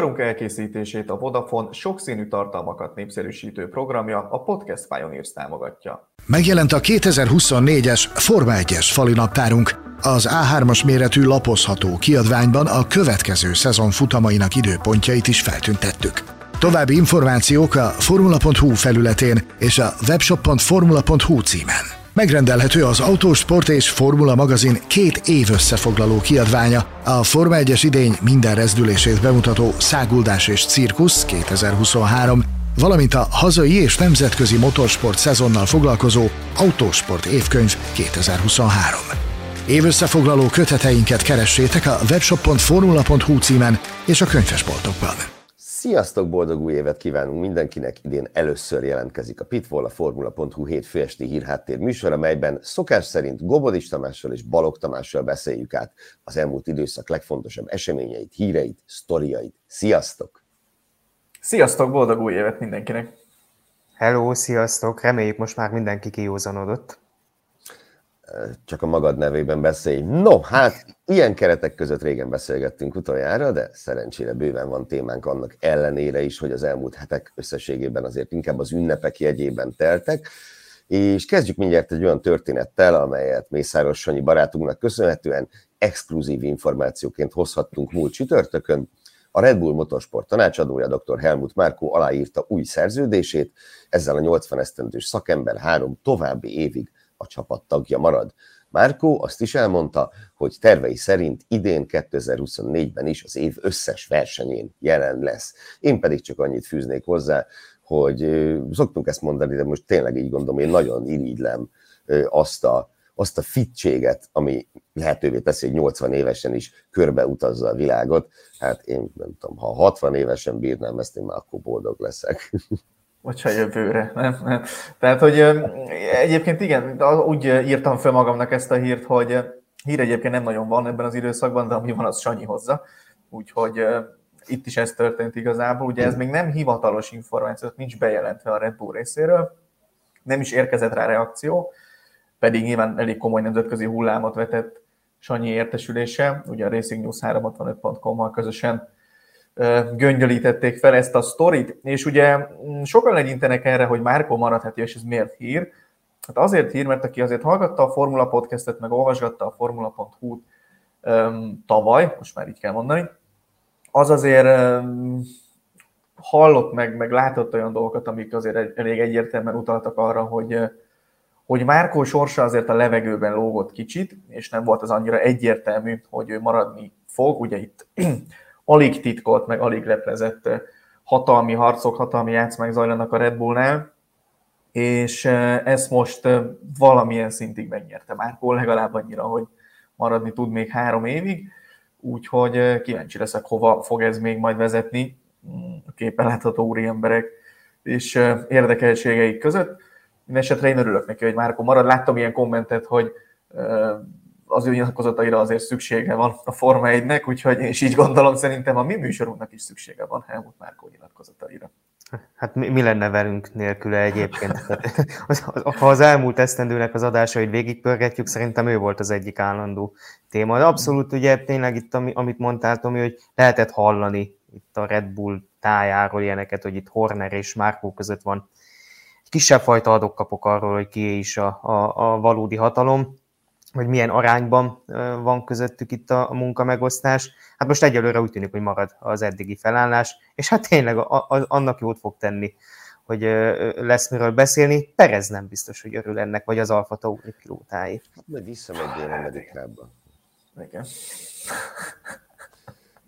Műsorunk elkészítését a Vodafone sokszínű tartalmakat népszerűsítő programja a Podcast Pioneers támogatja. Megjelent a 2024-es Forma 1-es falinaptárunk. Az A3-as méretű lapozható kiadványban a következő szezon futamainak időpontjait is feltüntettük. További információk a formula.hu felületén és a webshop.formula.hu címen. Megrendelhető az Autósport és Formula magazin két év összefoglaló kiadványa, a Forma 1-es idény minden rezdülését bemutató Száguldás és Cirkusz 2023, valamint a hazai és nemzetközi motorsport szezonnal foglalkozó Autósport évkönyv 2023. Évösszefoglaló köteteinket keressétek a webshop.formula.hu címen és a könyvesboltokban. Sziasztok, boldog új évet kívánunk mindenkinek! Idén először jelentkezik a Pitfall, a Formula.hu hétfő esti hírháttér műsor, amelyben szokás szerint Gobodis Tamással és Balog Tamással beszéljük át az elmúlt időszak legfontosabb eseményeit, híreit, sztoriait. Sziasztok! Sziasztok, boldog új évet mindenkinek! Hello, sziasztok! Reméljük most már mindenki kijózanodott csak a magad nevében beszélj. No, hát ilyen keretek között régen beszélgettünk utoljára, de szerencsére bőven van témánk annak ellenére is, hogy az elmúlt hetek összességében azért inkább az ünnepek jegyében teltek. És kezdjük mindjárt egy olyan történettel, amelyet Mészáros Sanyi barátunknak köszönhetően exkluzív információként hozhattunk múlt csütörtökön. A Red Bull Motorsport tanácsadója dr. Helmut Márkó aláírta új szerződését, ezzel a 80 esztendős szakember három további évig a csapat tagja marad. Márkó azt is elmondta, hogy tervei szerint idén 2024-ben is az év összes versenyén jelen lesz. Én pedig csak annyit fűznék hozzá, hogy szoktunk ezt mondani, de most tényleg így gondolom, én nagyon irigylem azt a, azt a fitséget, ami lehetővé teszi, hogy 80 évesen is körbe utazza a világot. Hát én nem tudom, ha 60 évesen bírnám ezt, én már akkor boldog leszek. Vagy a jövőre, nem? nem. Tehát, hogy egyébként igen, úgy írtam fel magamnak ezt a hírt, hogy hír egyébként nem nagyon van ebben az időszakban, de ami van, az Sanyi hozza. Úgyhogy itt is ez történt igazából. Ugye ez még nem hivatalos információ, nincs bejelentve a Red Bull részéről, nem is érkezett rá reakció, pedig nyilván elég komoly nemzetközi hullámot vetett Sanyi értesülése, ugye a Racing News 365.com-mal közösen göngyölítették fel ezt a sztorit, és ugye mm, sokan legyintenek erre, hogy Márko maradhat, és ez miért hír? Hát azért hír, mert aki azért hallgatta a Formula Podcastet, meg olvasgatta a Formula.hu-t um, tavaly, most már így kell mondani, az azért hallott meg, meg látott olyan dolgokat, amik azért elég egyértelműen utaltak arra, hogy, hogy Márkó sorsa azért a levegőben lógott kicsit, és nem volt az annyira egyértelmű, hogy ő maradni fog. Ugye itt alig titkolt, meg alig leplezett hatalmi harcok, hatalmi játszmák zajlanak a Red Bullnál, és ezt most valamilyen szintig megnyerte Márkó, legalább annyira, hogy maradni tud még három évig, úgyhogy kíváncsi leszek, hova fog ez még majd vezetni mm, a képen látható úri emberek és érdekeltségeik között. Mindenesetre én örülök neki, hogy Márkó marad. Láttam ilyen kommentet, hogy az ő nyilatkozataira azért szüksége van a Forma 1-nek, úgyhogy és így gondolom szerintem a mi műsorunknak is szüksége van Helmut Márkó nyilatkozataira. Hát mi, mi lenne velünk nélküle egyébként? ha az elmúlt esztendőnek az adásait végigpörgetjük, szerintem ő volt az egyik állandó téma. De abszolút ugye tényleg itt, amit mondtál, Tomi, hogy lehetett hallani itt a Red Bull tájáról ilyeneket, hogy itt Horner és Márkó között van kisebb fajta adokkapok arról, hogy ki is a, a, a valódi hatalom hogy milyen arányban van közöttük itt a, munka megosztás. Hát most egyelőre úgy tűnik, hogy marad az eddigi felállás, és hát tényleg annak jót fog tenni, hogy lesz miről beszélni. Perez nem biztos, hogy örül ennek, vagy az Alfa Tauri pilótái. Hát majd visszamegy a Amerikába. Igen.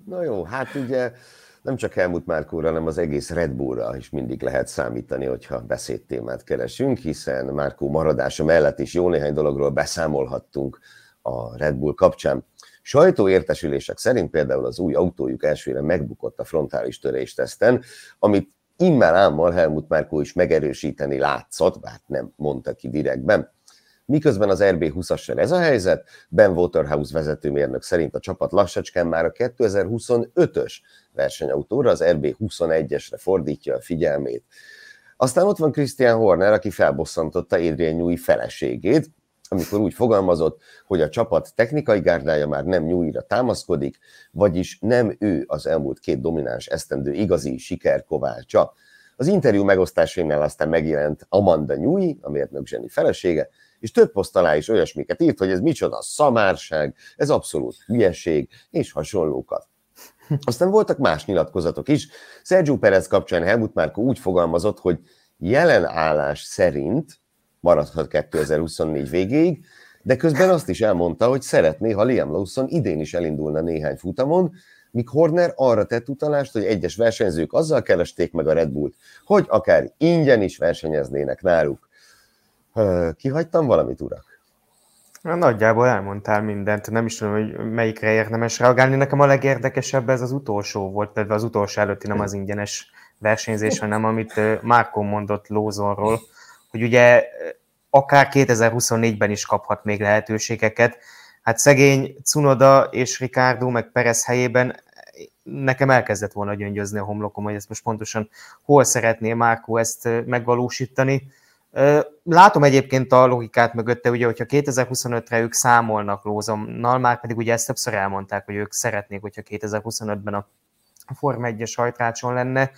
Na jó, hát ugye nem csak Helmut Márkóra, hanem az egész Red Bullra is mindig lehet számítani, hogyha beszédtémát keresünk, hiszen Márkó maradása mellett is jó néhány dologról beszámolhattunk a Red Bull kapcsán. Sajtóértesülések szerint például az új autójuk elsőre megbukott a frontális törésteszten, amit immel ámmal Helmut Márkó is megerősíteni látszott, bár nem mondta ki direktben. Miközben az RB20-assal ez a helyzet, Ben Waterhouse vezetőmérnök szerint a csapat lassacskán már a 2025-ös versenyautóra, az RB21-esre fordítja a figyelmét. Aztán ott van Christian Horner, aki felbosszantotta Adrian Newey feleségét, amikor úgy fogalmazott, hogy a csapat technikai gárdája már nem nyújra támaszkodik, vagyis nem ő az elmúlt két domináns esztendő igazi sikerkovácsa. Az interjú megosztásainál aztán megjelent Amanda Nyúi, a mérnök zseni felesége, és több poszt alá is olyasmiket írt, hogy ez micsoda szamárság, ez abszolút hülyeség, és hasonlókat. Aztán voltak más nyilatkozatok is. Sergio Perez kapcsán Helmut Márko úgy fogalmazott, hogy jelen állás szerint maradhat 2024 végéig, de közben azt is elmondta, hogy szeretné, ha Liam Lawson idén is elindulna néhány futamon, míg Horner arra tett utalást, hogy egyes versenyzők azzal keresték meg a Red Bullt, hogy akár ingyen is versenyeznének náluk. Kihagytam valamit, urak? Na, nagyjából elmondtál mindent, nem is tudom, hogy melyikre érdemes reagálni. Nekem a legérdekesebb ez az utolsó volt, például az utolsó előtti nem az ingyenes versenyzés, hanem amit Márkó mondott Lózonról, hogy ugye akár 2024-ben is kaphat még lehetőségeket. Hát szegény Cunoda és Ricardo meg Perez helyében nekem elkezdett volna gyöngyözni a homlokom, hogy ezt most pontosan hol szeretné Márkó ezt megvalósítani. Látom egyébként a logikát mögötte, ugye, hogyha 2025-re ők számolnak Lózonnal, már pedig ugye ezt többször elmondták, hogy ők szeretnék, hogyha 2025-ben a Forma 1-es hajtrácson lenne,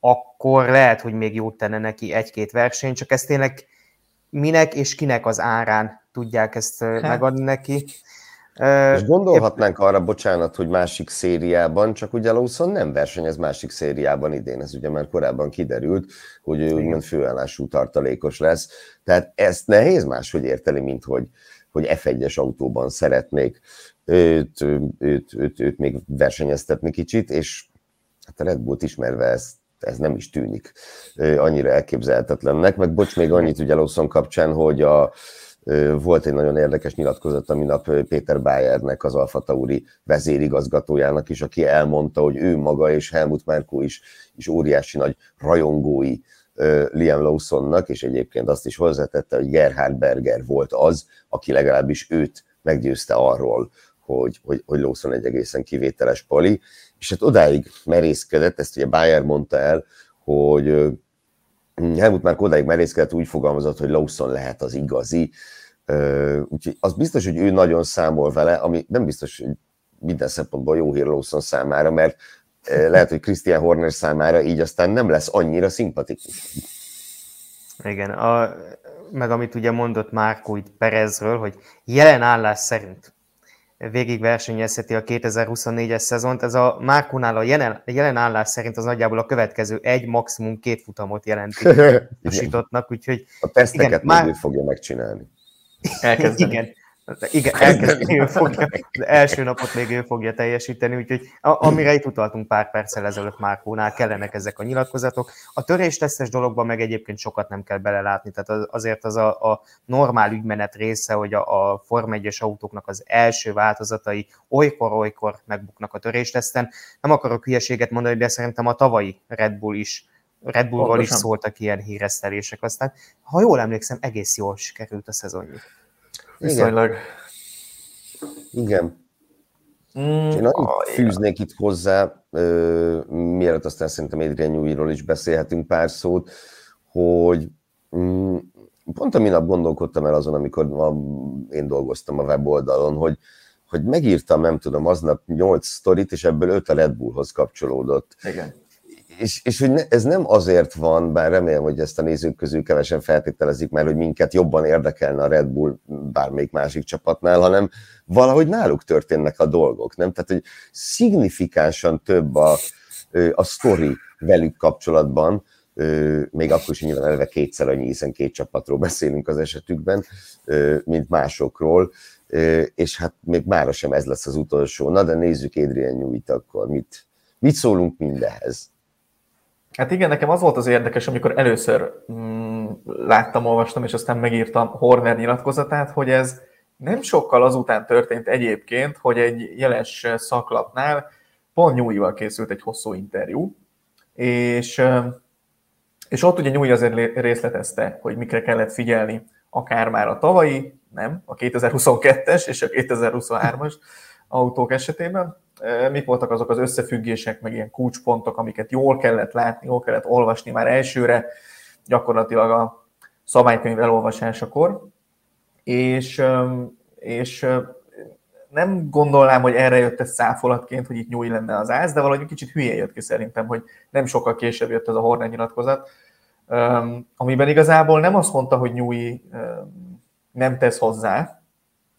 akkor lehet, hogy még jót tenne neki egy-két verseny, csak ezt tényleg minek és kinek az árán tudják ezt hát. megadni neki. És gondolhatnánk arra, bocsánat, hogy másik szériában, csak ugye Lawson nem versenyez másik szériában idén, ez ugye már korábban kiderült, hogy ő úgymond főállású tartalékos lesz. Tehát ezt nehéz máshogy érteni, mint hogy, hogy F1-es autóban szeretnék őt, őt, őt, őt, őt még versenyeztetni kicsit, és hát a Red Bull-t ismerve ezt ez nem is tűnik annyira elképzelhetetlennek. Meg bocs, még annyit ugye Lawson kapcsán, hogy a, volt egy nagyon érdekes nyilatkozat a minap Péter Bayernek, az Alfa Tauri vezérigazgatójának is, aki elmondta, hogy ő maga és Helmut Márkó is, is óriási nagy rajongói Liam Lawsonnak, és egyébként azt is hozzátette, hogy Gerhard Berger volt az, aki legalábbis őt meggyőzte arról, hogy, hogy, hogy Lawson egy egészen kivételes pali, és hát odáig merészkedett, ezt ugye Bayer mondta el, hogy Helmut már odáig merészkedett, úgy fogalmazott, hogy Lawson lehet az igazi, úgyhogy az biztos, hogy ő nagyon számol vele, ami nem biztos, hogy minden szempontból jó hír Lawson számára, mert lehet, hogy Christian Horner számára így aztán nem lesz annyira szimpatikus. Igen, a, meg amit ugye mondott Márkó itt Perezről, hogy jelen állás szerint végig versenyezheti a 2024-es szezont. Ez a Márkunál a jelen, jelen állás szerint az nagyjából a következő egy, maximum két futamot jelenti úgyhogy... A teszteket igen, már... fogja megcsinálni. Elkezdeni. Igen, igen, elkezdeni ő fogja, az első napot még ő fogja teljesíteni, úgyhogy amire itt utaltunk pár perccel ezelőtt Márkónál, kellenek ezek a nyilatkozatok. A töréstesztes dologban meg egyébként sokat nem kell belelátni, tehát azért az a, a normál ügymenet része, hogy a, a Form 1 autóknak az első változatai olykor-olykor megbuknak a törésteszten. Nem akarok hülyeséget mondani, de szerintem a tavalyi Red Bull is Red Bullról is szóltak ilyen híresztelések, aztán ha jól emlékszem, egész jól sikerült a szezonjuk. Viszonylag. Igen. Mm, Én annyit ah, fűznék itt hozzá, uh, mielőtt aztán szerintem Adrian Newey-ról is beszélhetünk pár szót, hogy um, pont a minap gondolkodtam el azon, amikor ma én dolgoztam a weboldalon, hogy, hogy megírtam, nem tudom, aznap nyolc sztorit, és ebből öt a Red Bullhoz kapcsolódott. Igen és, és hogy ne, ez nem azért van, bár remélem, hogy ezt a nézők közül kevesen feltételezik, mert hogy minket jobban érdekelne a Red Bull bármelyik másik csapatnál, hanem valahogy náluk történnek a dolgok, nem? Tehát, hogy szignifikánsan több a, a sztori velük kapcsolatban, még akkor is nyilván eleve kétszer annyi, hiszen két csapatról beszélünk az esetükben, mint másokról, és hát még mára sem ez lesz az utolsó. Na, de nézzük Adrian Newey-t akkor, mit, mit szólunk mindehez? Hát igen, nekem az volt az érdekes, amikor először mm, láttam, olvastam, és aztán megírtam Horner nyilatkozatát, hogy ez nem sokkal azután történt egyébként, hogy egy jeles szaklapnál pont Nyújval készült egy hosszú interjú, és, és ott ugye Nyúj azért részletezte, hogy mikre kellett figyelni, akár már a tavalyi, nem, a 2022-es és a 2023-as autók esetében, mik voltak azok az összefüggések, meg ilyen kulcspontok, amiket jól kellett látni, jól kellett olvasni már elsőre, gyakorlatilag a szabálykönyv elolvasásakor. és, és nem gondolnám, hogy erre jött ez száfolatként, hogy itt nyúj lenne az ász, de valahogy kicsit hülye jött ki szerintem, hogy nem sokkal később jött ez a Horner nyilatkozat, amiben igazából nem azt mondta, hogy nyúj nem tesz hozzá,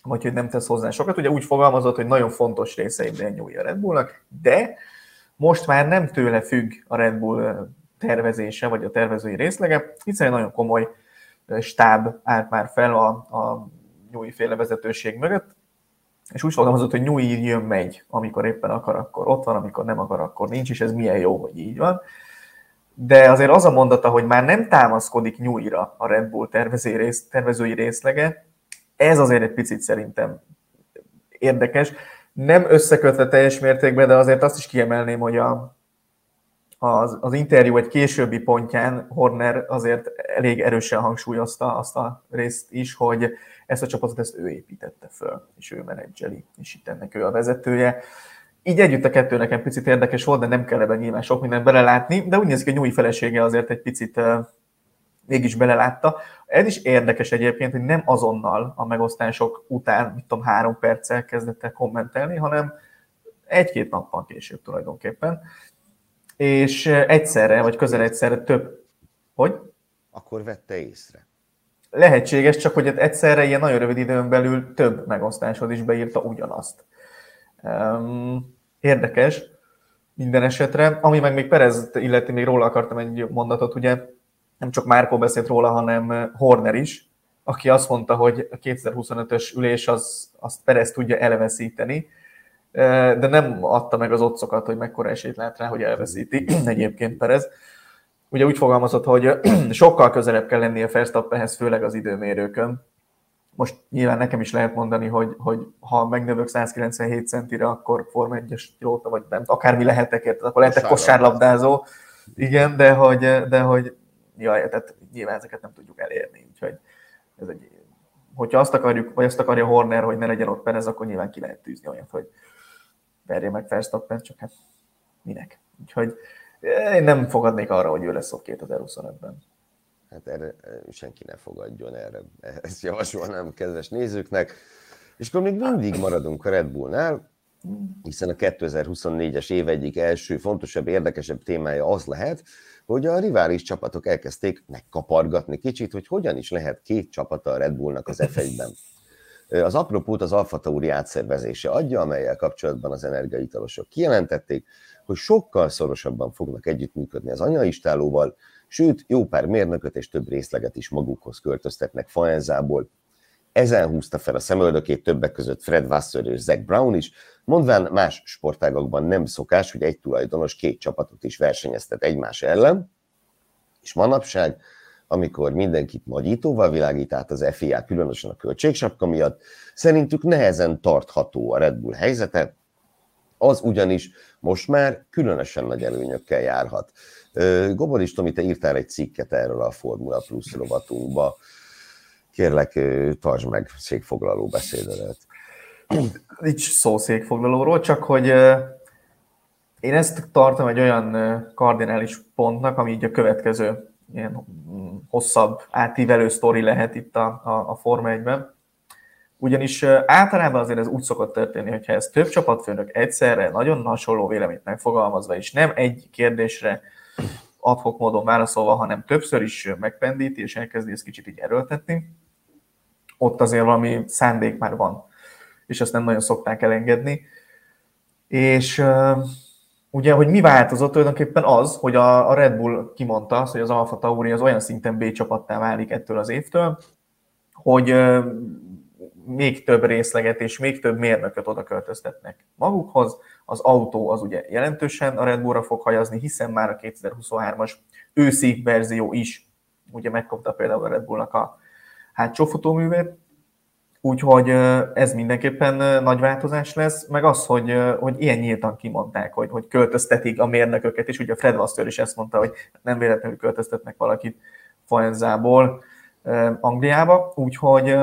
vagy hogy nem tesz hozzá sokat. Ugye úgy fogalmazott, hogy nagyon fontos része a nyújja a Red Bullnak, de most már nem tőle függ a Red Bull tervezése, vagy a tervezői részlege, hiszen egy nagyon komoly stáb állt már fel a, a nyújj féle vezetőség mögött, és úgy fogalmazott, hogy nyújj jön, megy, amikor éppen akar, akkor ott van, amikor nem akar, akkor nincs, és ez milyen jó, hogy így van. De azért az a mondata, hogy már nem támaszkodik nyújra a Red Bull tervezői, rész, tervezői részlege, ez azért egy picit szerintem érdekes. Nem összekötve teljes mértékben, de azért azt is kiemelném, hogy a, az, az interjú egy későbbi pontján Horner azért elég erősen hangsúlyozta azt a részt is, hogy ezt a csapatot ezt ő építette föl, és ő menedzseli, és itt ennek ő a vezetője. Így együtt a kettő nekem picit érdekes volt, de nem kell ebben nyilván sok mindent belelátni, de úgy néz ki, hogy Nyújj felesége azért egy picit mégis belelátta. Ez is érdekes egyébként, hogy nem azonnal a megosztások után, mit tudom, három perccel kezdett el kommentelni, hanem egy-két nappal később tulajdonképpen. És egyszerre, vagy közel egyszerre több... Hogy? Akkor vette észre. Lehetséges, csak hogy egyszerre ilyen nagyon rövid időn belül több megosztásod is beírta ugyanazt. Érdekes minden esetre. Ami meg még Perez illeti, még róla akartam egy mondatot, ugye nem csak Márkó beszélt róla, hanem Horner is, aki azt mondta, hogy a 2025-ös ülés az, azt Perez tudja elveszíteni, de nem adta meg az otcokat, hogy mekkora esélyt lát rá, hogy elveszíti egyébként Perez. Ugye úgy fogalmazott, hogy sokkal közelebb kell lennie Verstappenhez, főleg az időmérőkön. Most nyilván nekem is lehet mondani, hogy, hogy ha megnövök 197 centire, akkor Forma 1-es pilóta, vagy nem, akármi lehetek, érted, akkor lehetek kosárlabdázó. Igen, de hogy, de hogy jaj, tehát nyilván ezeket nem tudjuk elérni, úgyhogy ez egy, hogyha azt akarjuk, vagy azt akarja Horner, hogy ne legyen ott Perez, akkor nyilván ki lehet tűzni olyat, hogy verje meg Verstappen, csak hát minek. Úgyhogy én nem fogadnék arra, hogy ő lesz ott 2025-ben. Hát erre senki ne fogadjon erre. Ezt javasolnám kedves nézőknek. És akkor még mindig maradunk a Red Bullnál, hiszen a 2024-es év egyik első fontosabb, érdekesebb témája az lehet, hogy a rivális csapatok elkezdték megkapargatni kicsit, hogy hogyan is lehet két csapata a Red Bullnak az F1-ben. Az apropót az Alfa Tauri átszervezése adja, amelyel kapcsolatban az energiaitalosok kijelentették, hogy sokkal szorosabban fognak együttműködni az anyaistálóval, sőt, jó pár mérnököt és több részleget is magukhoz költöztetnek Faenzából. Ezen húzta fel a szemöldökét többek között Fred Vasseur és Zach Brown is, mondván más sportágokban nem szokás, hogy egy tulajdonos két csapatot is versenyeztet egymás ellen, és manapság, amikor mindenkit nagyítóval világít át az FIA, különösen a költségsapka miatt, szerintük nehezen tartható a Red Bull helyzete, az ugyanis most már különösen nagy előnyökkel járhat. Goboris Tomi, te írtál egy cikket erről a Formula Plus rovatunkba. Kérlek, tartsd meg székfoglaló beszédedet. Nincs szó székfoglalóról, csak hogy én ezt tartom egy olyan kardinális pontnak, ami így a következő ilyen hosszabb, átívelő sztori lehet itt a, a, a Forma 1-ben. Ugyanis általában azért ez úgy szokott történni, hogyha ez több csapatfőnök egyszerre nagyon hasonló véleményt megfogalmazva, és nem egy kérdésre adhok módon válaszolva, hanem többször is megpendíti, és elkezdi ezt kicsit így erőltetni, ott azért valami szándék már van, és azt nem nagyon szokták elengedni. És ugye, hogy mi változott tulajdonképpen az, hogy a, Red Bull kimondta azt, hogy az Alfa Tauri az olyan szinten B csapattá válik ettől az évtől, hogy még több részleget és még több mérnököt oda költöztetnek magukhoz. Az autó az ugye jelentősen a Red Bullra fog hajazni, hiszen már a 2023-as őszi verzió is ugye megkapta például a Red Bullnak a hátsó futóművét, úgyhogy ez mindenképpen nagy változás lesz, meg az, hogy, hogy ilyen nyíltan kimondták, hogy, hogy költöztetik a mérnököket, és ugye Fred Vasseur is ezt mondta, hogy nem véletlenül költöztetnek valakit Faenzából Angliába, úgyhogy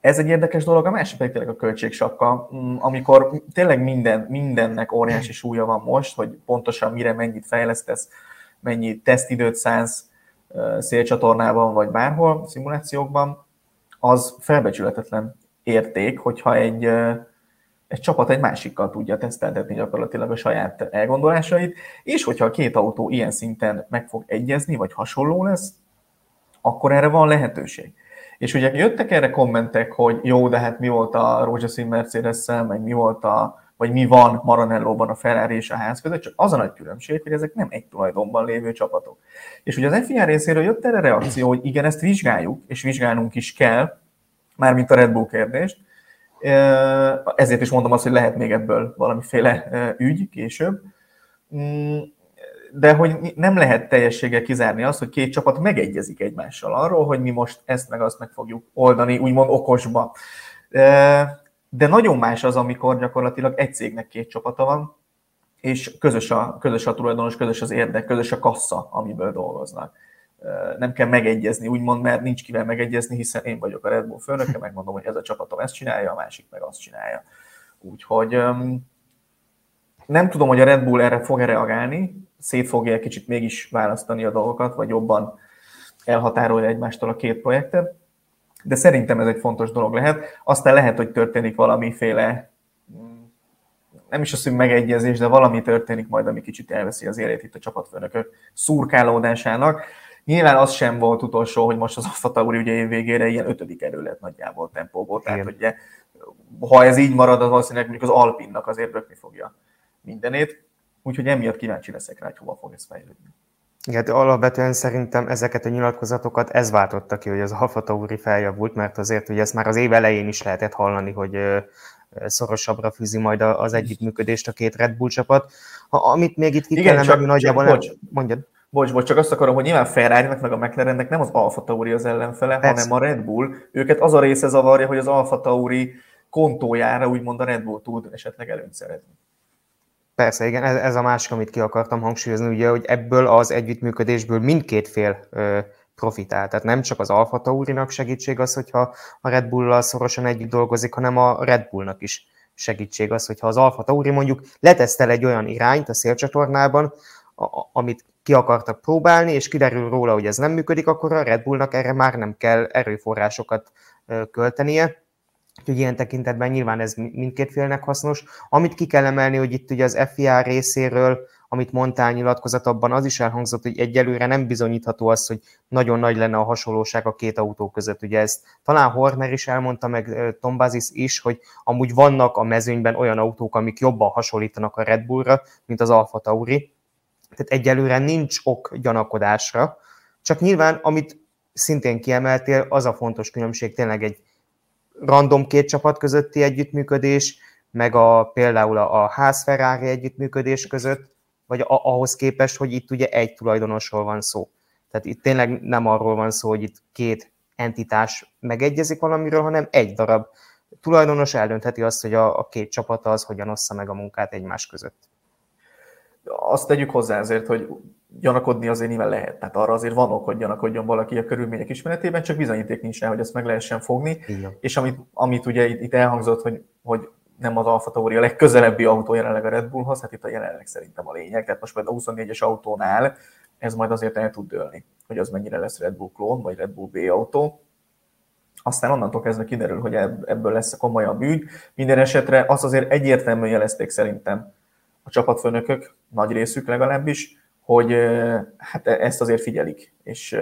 ez egy érdekes dolog, a másik pedig tényleg a költségsapka, mm, amikor tényleg minden, mindennek óriási súlya van most, hogy pontosan mire mennyit fejlesztesz, mennyi tesztidőt szánsz szélcsatornában, vagy bárhol, szimulációkban, az felbecsületetlen érték, hogyha egy, egy csapat egy másikkal tudja teszteltetni gyakorlatilag a saját elgondolásait, és hogyha a két autó ilyen szinten meg fog egyezni, vagy hasonló lesz, akkor erre van lehetőség. És ugye jöttek erre kommentek, hogy jó, de hát mi volt a rózsaszín mercedes meg mi volt a, vagy mi van Maranellóban a Ferrari és a ház között, csak az a nagy különbség, hogy ezek nem egy tulajdonban lévő csapatok. És ugye az FIA részéről jött erre reakció, hogy igen, ezt vizsgáljuk, és vizsgálnunk is kell, mármint a Red Bull kérdést, ezért is mondom azt, hogy lehet még ebből valamiféle ügy később. Mm, de hogy nem lehet teljességgel kizárni azt, hogy két csapat megegyezik egymással arról, hogy mi most ezt meg azt meg fogjuk oldani, úgymond okosba. De nagyon más az, amikor gyakorlatilag egy cégnek két csapata van, és közös a, közös a tulajdonos, közös az érdek, közös a kassa, amiből dolgoznak. Nem kell megegyezni, úgymond, mert nincs kivel megegyezni, hiszen én vagyok a Red Bull főnöke, megmondom, hogy ez a csapatom ezt csinálja, a másik meg azt csinálja. Úgyhogy nem tudom, hogy a Red Bull erre fog-e reagálni, szét fogja egy kicsit mégis választani a dolgokat, vagy jobban elhatárolja egymástól a két projektet, de szerintem ez egy fontos dolog lehet. Aztán lehet, hogy történik valamiféle, nem is azt, hogy megegyezés, de valami történik majd, ami kicsit elveszi az élét itt a csapatfőnökök szurkálódásának. Nyilván az sem volt utolsó, hogy most az Alfa Tauri ugye év végére ilyen ötödik erő lett nagyjából tempóból, tehát ugye, ha ez így marad, az valószínűleg mondjuk az Alpinnak azért bökni fogja mindenét. Úgyhogy emiatt kíváncsi leszek rá, hogy hova fog ez fejlődni. Igen, alapvetően szerintem ezeket a nyilatkozatokat ez váltotta ki, hogy az Alfa Tauri feljavult, mert azért ugye ezt már az év elején is lehetett hallani, hogy szorosabbra fűzi majd az együttműködést a két Red Bull csapat. Ha, amit még itt ki Igen, kellene csak, nagyjából... Csak, bocs, mondjad. Bocs, bocs, csak azt akarom, hogy nyilván ferrari meg a McLarennek nem az Alfa Tauri az ellenfele, Persze. hanem a Red Bull. Őket az a része zavarja, hogy az Alfa Tauri kontójára úgymond a Red Bull tud esetleg előnyt szerezni. Persze, igen, ez, ez a másik, amit ki akartam hangsúlyozni, ugye, hogy ebből az együttműködésből mindkét fél ö, profitál. Tehát nem csak az Alfa Taurinak segítség az, hogyha a Red Bull-lal szorosan együtt dolgozik, hanem a Red Bullnak is segítség az, hogyha az Alfa Tauri mondjuk letesztel egy olyan irányt a szélcsatornában, a, amit ki akartak próbálni, és kiderül róla, hogy ez nem működik, akkor a Red Bullnak erre már nem kell erőforrásokat költenie, Úgyhogy ilyen tekintetben nyilván ez mindkét félnek hasznos. Amit ki kell emelni, hogy itt ugye az FIA részéről, amit mondtál nyilatkozatban, az is elhangzott, hogy egyelőre nem bizonyítható az, hogy nagyon nagy lenne a hasonlóság a két autó között. Ugye ezt talán Horner is elmondta, meg Tom Bazis is, hogy amúgy vannak a mezőnyben olyan autók, amik jobban hasonlítanak a Red Bullra, mint az Alfa Tauri. Tehát egyelőre nincs ok gyanakodásra. Csak nyilván, amit szintén kiemeltél, az a fontos különbség tényleg egy random két csapat közötti együttműködés, meg a, például a, a ház Ferrari együttműködés között, vagy a, ahhoz képest, hogy itt ugye egy tulajdonosról van szó. Tehát itt tényleg nem arról van szó, hogy itt két entitás megegyezik valamiről, hanem egy darab tulajdonos eldöntheti azt, hogy a, a két csapata az hogyan ossza meg a munkát egymás között. Azt tegyük hozzá azért, hogy gyanakodni azért nyilván lehet. Tehát arra azért van ok, hogy gyanakodjon valaki a körülmények ismeretében, csak bizonyíték nincs rá, hogy azt meg lehessen fogni. Igen. És amit, amit ugye itt, itt elhangzott, hogy, hogy nem az Alfa Tauri a legközelebbi autó jelenleg a Red Bullhoz, hát itt a jelenleg szerintem a lényeg. Tehát most majd a 24-es autónál ez majd azért el tud dőlni, hogy az mennyire lesz Red Bull klón, vagy Red Bull B autó. Aztán onnantól kezdve kiderül, hogy ebből lesz a komolyabb ügy. Minden esetre azt azért egyértelműen jelezték szerintem a csapatfőnökök, nagy részük legalábbis, hogy hát e-, ezt azért figyelik, és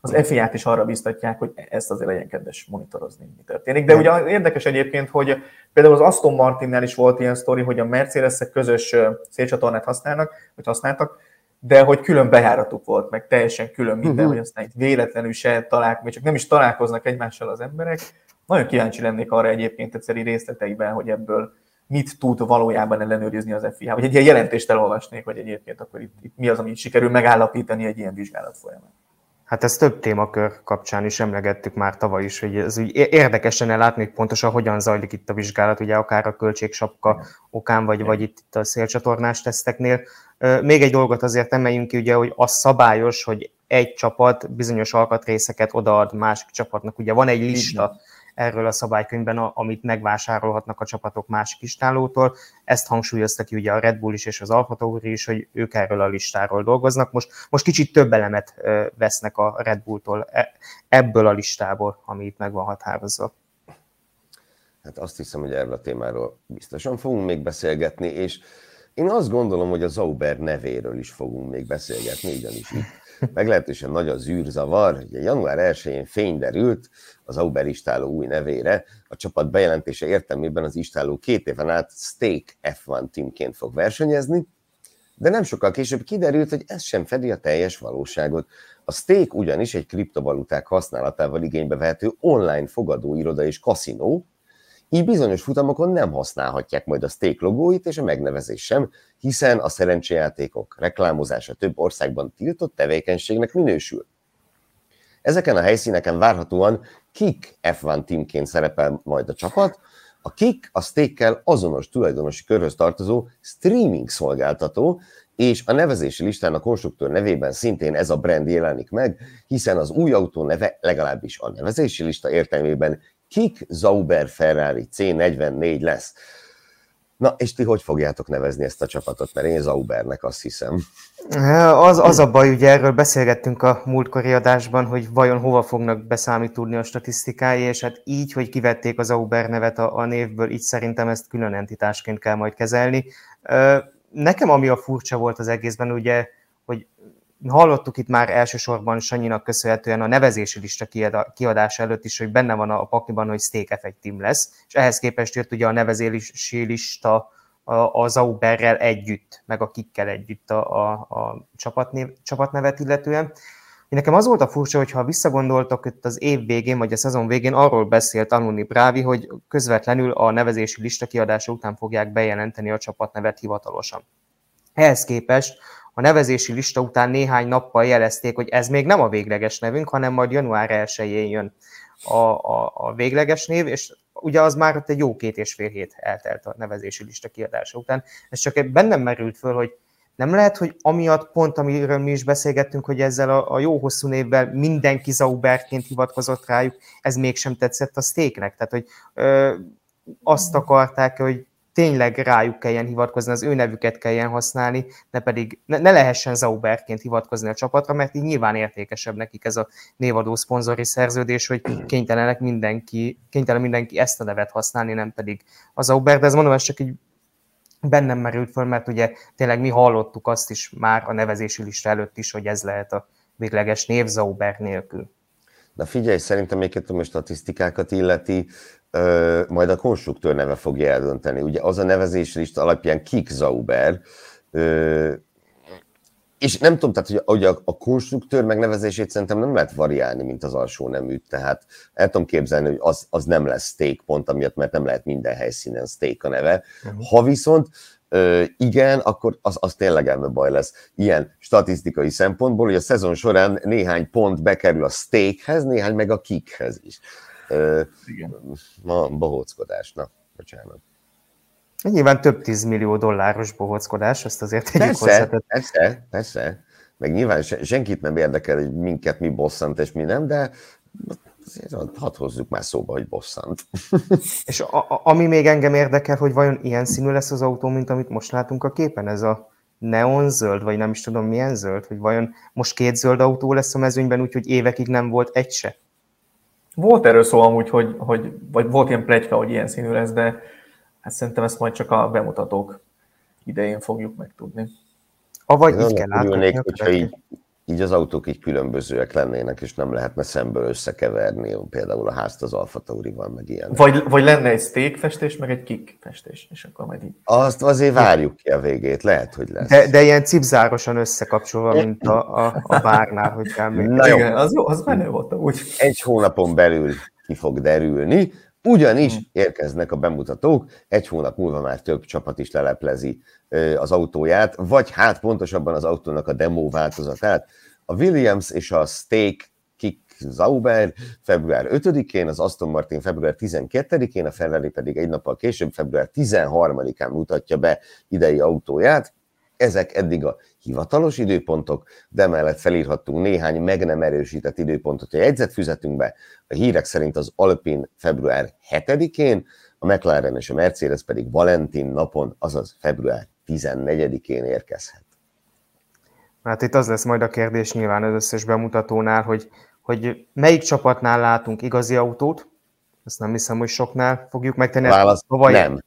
az FIA-t is arra biztatják, hogy ezt azért legyen kedves monitorozni, mi történik. De ugye érdekes egyébként, hogy például az Aston Martinnál is volt ilyen sztori, hogy a mercedes közös szélcsatornát használnak, vagy használtak, de hogy külön bejáratuk volt, meg teljesen külön minden, uh-huh. hogy aztán itt véletlenül se találkoznak, még csak nem is találkoznak egymással az emberek. Nagyon kíváncsi lennék arra egyébként egyszerű részleteikben, hogy ebből mit tud valójában ellenőrizni az FIA, vagy egy ilyen jelentést elolvasnék, hogy egyébként akkor itt, itt mi az, amit sikerül megállapítani egy ilyen vizsgálat folyamán. Hát ezt több témakör kapcsán is emlegettük már tavaly is, hogy ez úgy érdekesen ellátni, hogy pontosan hogyan zajlik itt a vizsgálat, ugye akár a költségsapka okán, vagy, vagy itt, itt a szélcsatornás teszteknél. Még egy dolgot azért emeljünk ki, ugye, hogy az szabályos, hogy egy csapat bizonyos alkatrészeket odaad másik csapatnak. Ugye van egy lista, erről a szabálykönyvben, amit megvásárolhatnak a csapatok másik istálótól. Ezt hangsúlyozta ki ugye a Red Bull is és az Alfa Tauri is, hogy ők erről a listáról dolgoznak. Most, most kicsit több elemet vesznek a Red Bulltól e, ebből a listából, ami itt meg van határozva. Hát azt hiszem, hogy erről a témáról biztosan fogunk még beszélgetni, és én azt gondolom, hogy a Zauber nevéről is fogunk még beszélgetni, ugyanis itt meglehetősen nagy az űrzavar. Ugye január 1-én fény derült az Auber istáló új nevére. A csapat bejelentése értelmében az istáló két éven át Stake F1 teamként fog versenyezni, de nem sokkal később kiderült, hogy ez sem fedi a teljes valóságot. A Stake ugyanis egy kriptovaluták használatával igénybe vehető online fogadóiroda és kaszinó, így bizonyos futamokon nem használhatják majd a Stake logóit és a megnevezés sem, hiszen a szerencsejátékok reklámozása több országban tiltott tevékenységnek minősül. Ezeken a helyszíneken várhatóan Kik F1 teamként szerepel majd a csapat, a Kik a Stake-kel azonos tulajdonosi körhöz tartozó streaming szolgáltató, és a nevezési listán a konstruktőr nevében szintén ez a brand jelenik meg, hiszen az új autó neve legalábbis a nevezési lista értelmében Kik Zauber Ferrari C44 lesz. Na, és ti hogy fogjátok nevezni ezt a csapatot? Mert én Zaubernek azt hiszem. Az, az a baj, ugye erről beszélgettünk a múltkori adásban, hogy vajon hova fognak beszámítani a statisztikái, és hát így, hogy kivették az Zauber nevet a, a névből, így szerintem ezt külön entitásként kell majd kezelni. Nekem ami a furcsa volt az egészben, ugye hallottuk itt már elsősorban Sanyinak köszönhetően a nevezési lista kiadása előtt is, hogy benne van a pakliban, hogy Steak Effect Team lesz, és ehhez képest jött ugye a nevezési lista a Zauberrel együtt, meg a kikkel együtt a, a, a csapatnév, csapatnevet illetően. Nekem az volt a furcsa, hogy ha visszagondoltok itt az év végén, vagy a szezon végén, arról beszélt Anuni Brávi, hogy közvetlenül a nevezési lista kiadása után fogják bejelenteni a csapatnevet hivatalosan. Ehhez képest a nevezési lista után néhány nappal jelezték, hogy ez még nem a végleges nevünk, hanem majd január 1-én jön a, a, a végleges név, és ugye az már ott egy jó két és fél hét eltelt a nevezési lista kiadása után. Ez csak bennem merült föl, hogy nem lehet, hogy amiatt pont, amiről mi is beszélgettünk, hogy ezzel a, a jó hosszú névvel mindenki Zauberként hivatkozott rájuk, ez mégsem tetszett a sztéknek. Tehát, hogy ö, azt akarták, hogy tényleg rájuk kelljen hivatkozni, az ő nevüket kelljen használni, ne pedig ne, ne lehessen Zauberként hivatkozni a csapatra, mert így nyilván értékesebb nekik ez a névadó szponzori szerződés, hogy kénytelenek mindenki, kénytelen mindenki ezt a nevet használni, nem pedig a Zauber, de ez mondom, ez csak így bennem merült föl, mert ugye tényleg mi hallottuk azt is már a nevezési lista előtt is, hogy ez lehet a végleges név Zauber nélkül. Na figyelj, szerintem még a statisztikákat illeti, ö, majd a konstruktőr neve fogja eldönteni. Ugye az a nevezés lista alapján Kik Zauber, ö, és nem tudom, tehát hogy a, a konstruktőr megnevezését szerintem nem lehet variálni, mint az alsó neműt, tehát el tudom képzelni, hogy az, az nem lesz steak pont amiatt, mert nem lehet minden helyszínen steak a neve. Uh-huh. Ha viszont ö, igen, akkor az, az tényleg elme baj lesz. Ilyen statisztikai szempontból, hogy a szezon során néhány pont bekerül a steakhez, néhány meg a kikhez is. Igen. Ma bohóckodás, na, bocsánat. Nyilván több tízmillió dolláros bohóckodás, ezt azért tegyük persze, hozzá. Persze, persze. Meg nyilván senkit nem érdekel, hogy minket mi bosszant és mi nem, de azért hadd hozzuk már szóba, hogy bosszant. És a, a, ami még engem érdekel, hogy vajon ilyen színű lesz az autó, mint amit most látunk a képen, ez a neon zöld, vagy nem is tudom milyen zöld, hogy vajon most két zöld autó lesz a mezőnyben, úgyhogy évekig nem volt egy se. Volt erről szó amúgy, hogy, hogy vagy volt ilyen plegyka, hogy ilyen színű lesz, de hát szerintem ezt majd csak a bemutatók idején fogjuk megtudni. Avagy így kell látni. hogyha így, így az autók így különbözőek lennének, és nem lehetne szemből összekeverni, például a házt az Alfa Taurival, meg ilyen. Vagy, vagy lenne egy steak festés, meg egy kick festés, és akkor majd így. Azt azért várjuk ki a végét, lehet, hogy lesz. De, de ilyen cipzárosan összekapcsolva, mint a, a, a bárnál, hogy kell még. Na jó. Igen, az jó, az benne volt úgy. Egy hónapon belül ki fog derülni, ugyanis hmm. érkeznek a bemutatók, egy hónap múlva már több csapat is leleplezi az autóját, vagy hát pontosabban az autónak a demo változatát. A Williams és a Stake Kick Zauber február 5-én, az Aston Martin február 12-én, a Ferrari pedig egy nappal később, február 13-án mutatja be idei autóját. Ezek eddig a hivatalos időpontok, de mellett felírhattunk néhány meg nem erősített időpontot a jegyzetfüzetünkbe. A hírek szerint az Alpin február 7-én, a McLaren és a Mercedes pedig Valentin napon, azaz február 14-én érkezhet. Hát itt az lesz majd a kérdés nyilván az összes bemutatónál, hogy, hogy melyik csapatnál látunk igazi autót, ezt nem hiszem, hogy soknál fogjuk megtenni. Válasz, nem.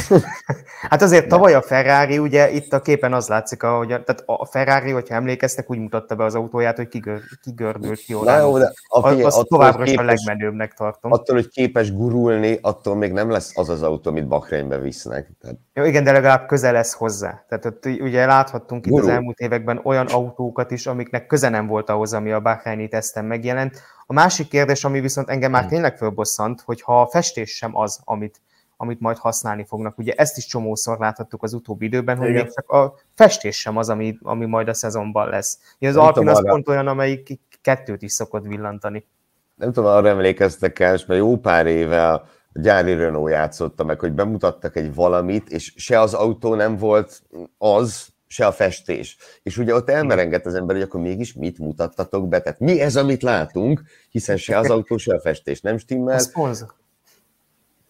hát azért tavaly a Ferrari, ugye itt a képen az látszik, ahogy a, tehát a Ferrari, hogyha emlékeztek, úgy mutatta be az autóját, hogy kigör, kigördült ki Na jó, de a, figyelj, az továbbra is a legmenőbbnek tartom. Attól, hogy képes gurulni, attól még nem lesz az az autó, amit Bahreinbe visznek. Tehát... Jó, igen, de legalább közel lesz hozzá. Tehát ott ugye láthattunk Gurul. itt az elmúlt években olyan autókat is, amiknek köze nem volt ahhoz, ami a Bahreini teszten megjelent. A másik kérdés, ami viszont engem már hmm. tényleg fölbosszant, hogy ha a festés sem az, amit amit majd használni fognak. Ugye ezt is csomószor láthattuk az utóbbi időben, hogy Igen. még csak a festés sem az, ami, ami majd a szezonban lesz. Ugye az Alpin az pont olyan, amelyik kettőt is szokott villantani. Nem tudom, arra emlékeztek el, mert jó pár éve a gyári Renault játszotta meg, hogy bemutattak egy valamit, és se az autó nem volt az, se a festés. És ugye ott elmerengett az ember, hogy akkor mégis mit mutattatok be? Tehát mi ez, amit látunk, hiszen se az autó, se a festés nem stimmel. A szponzor.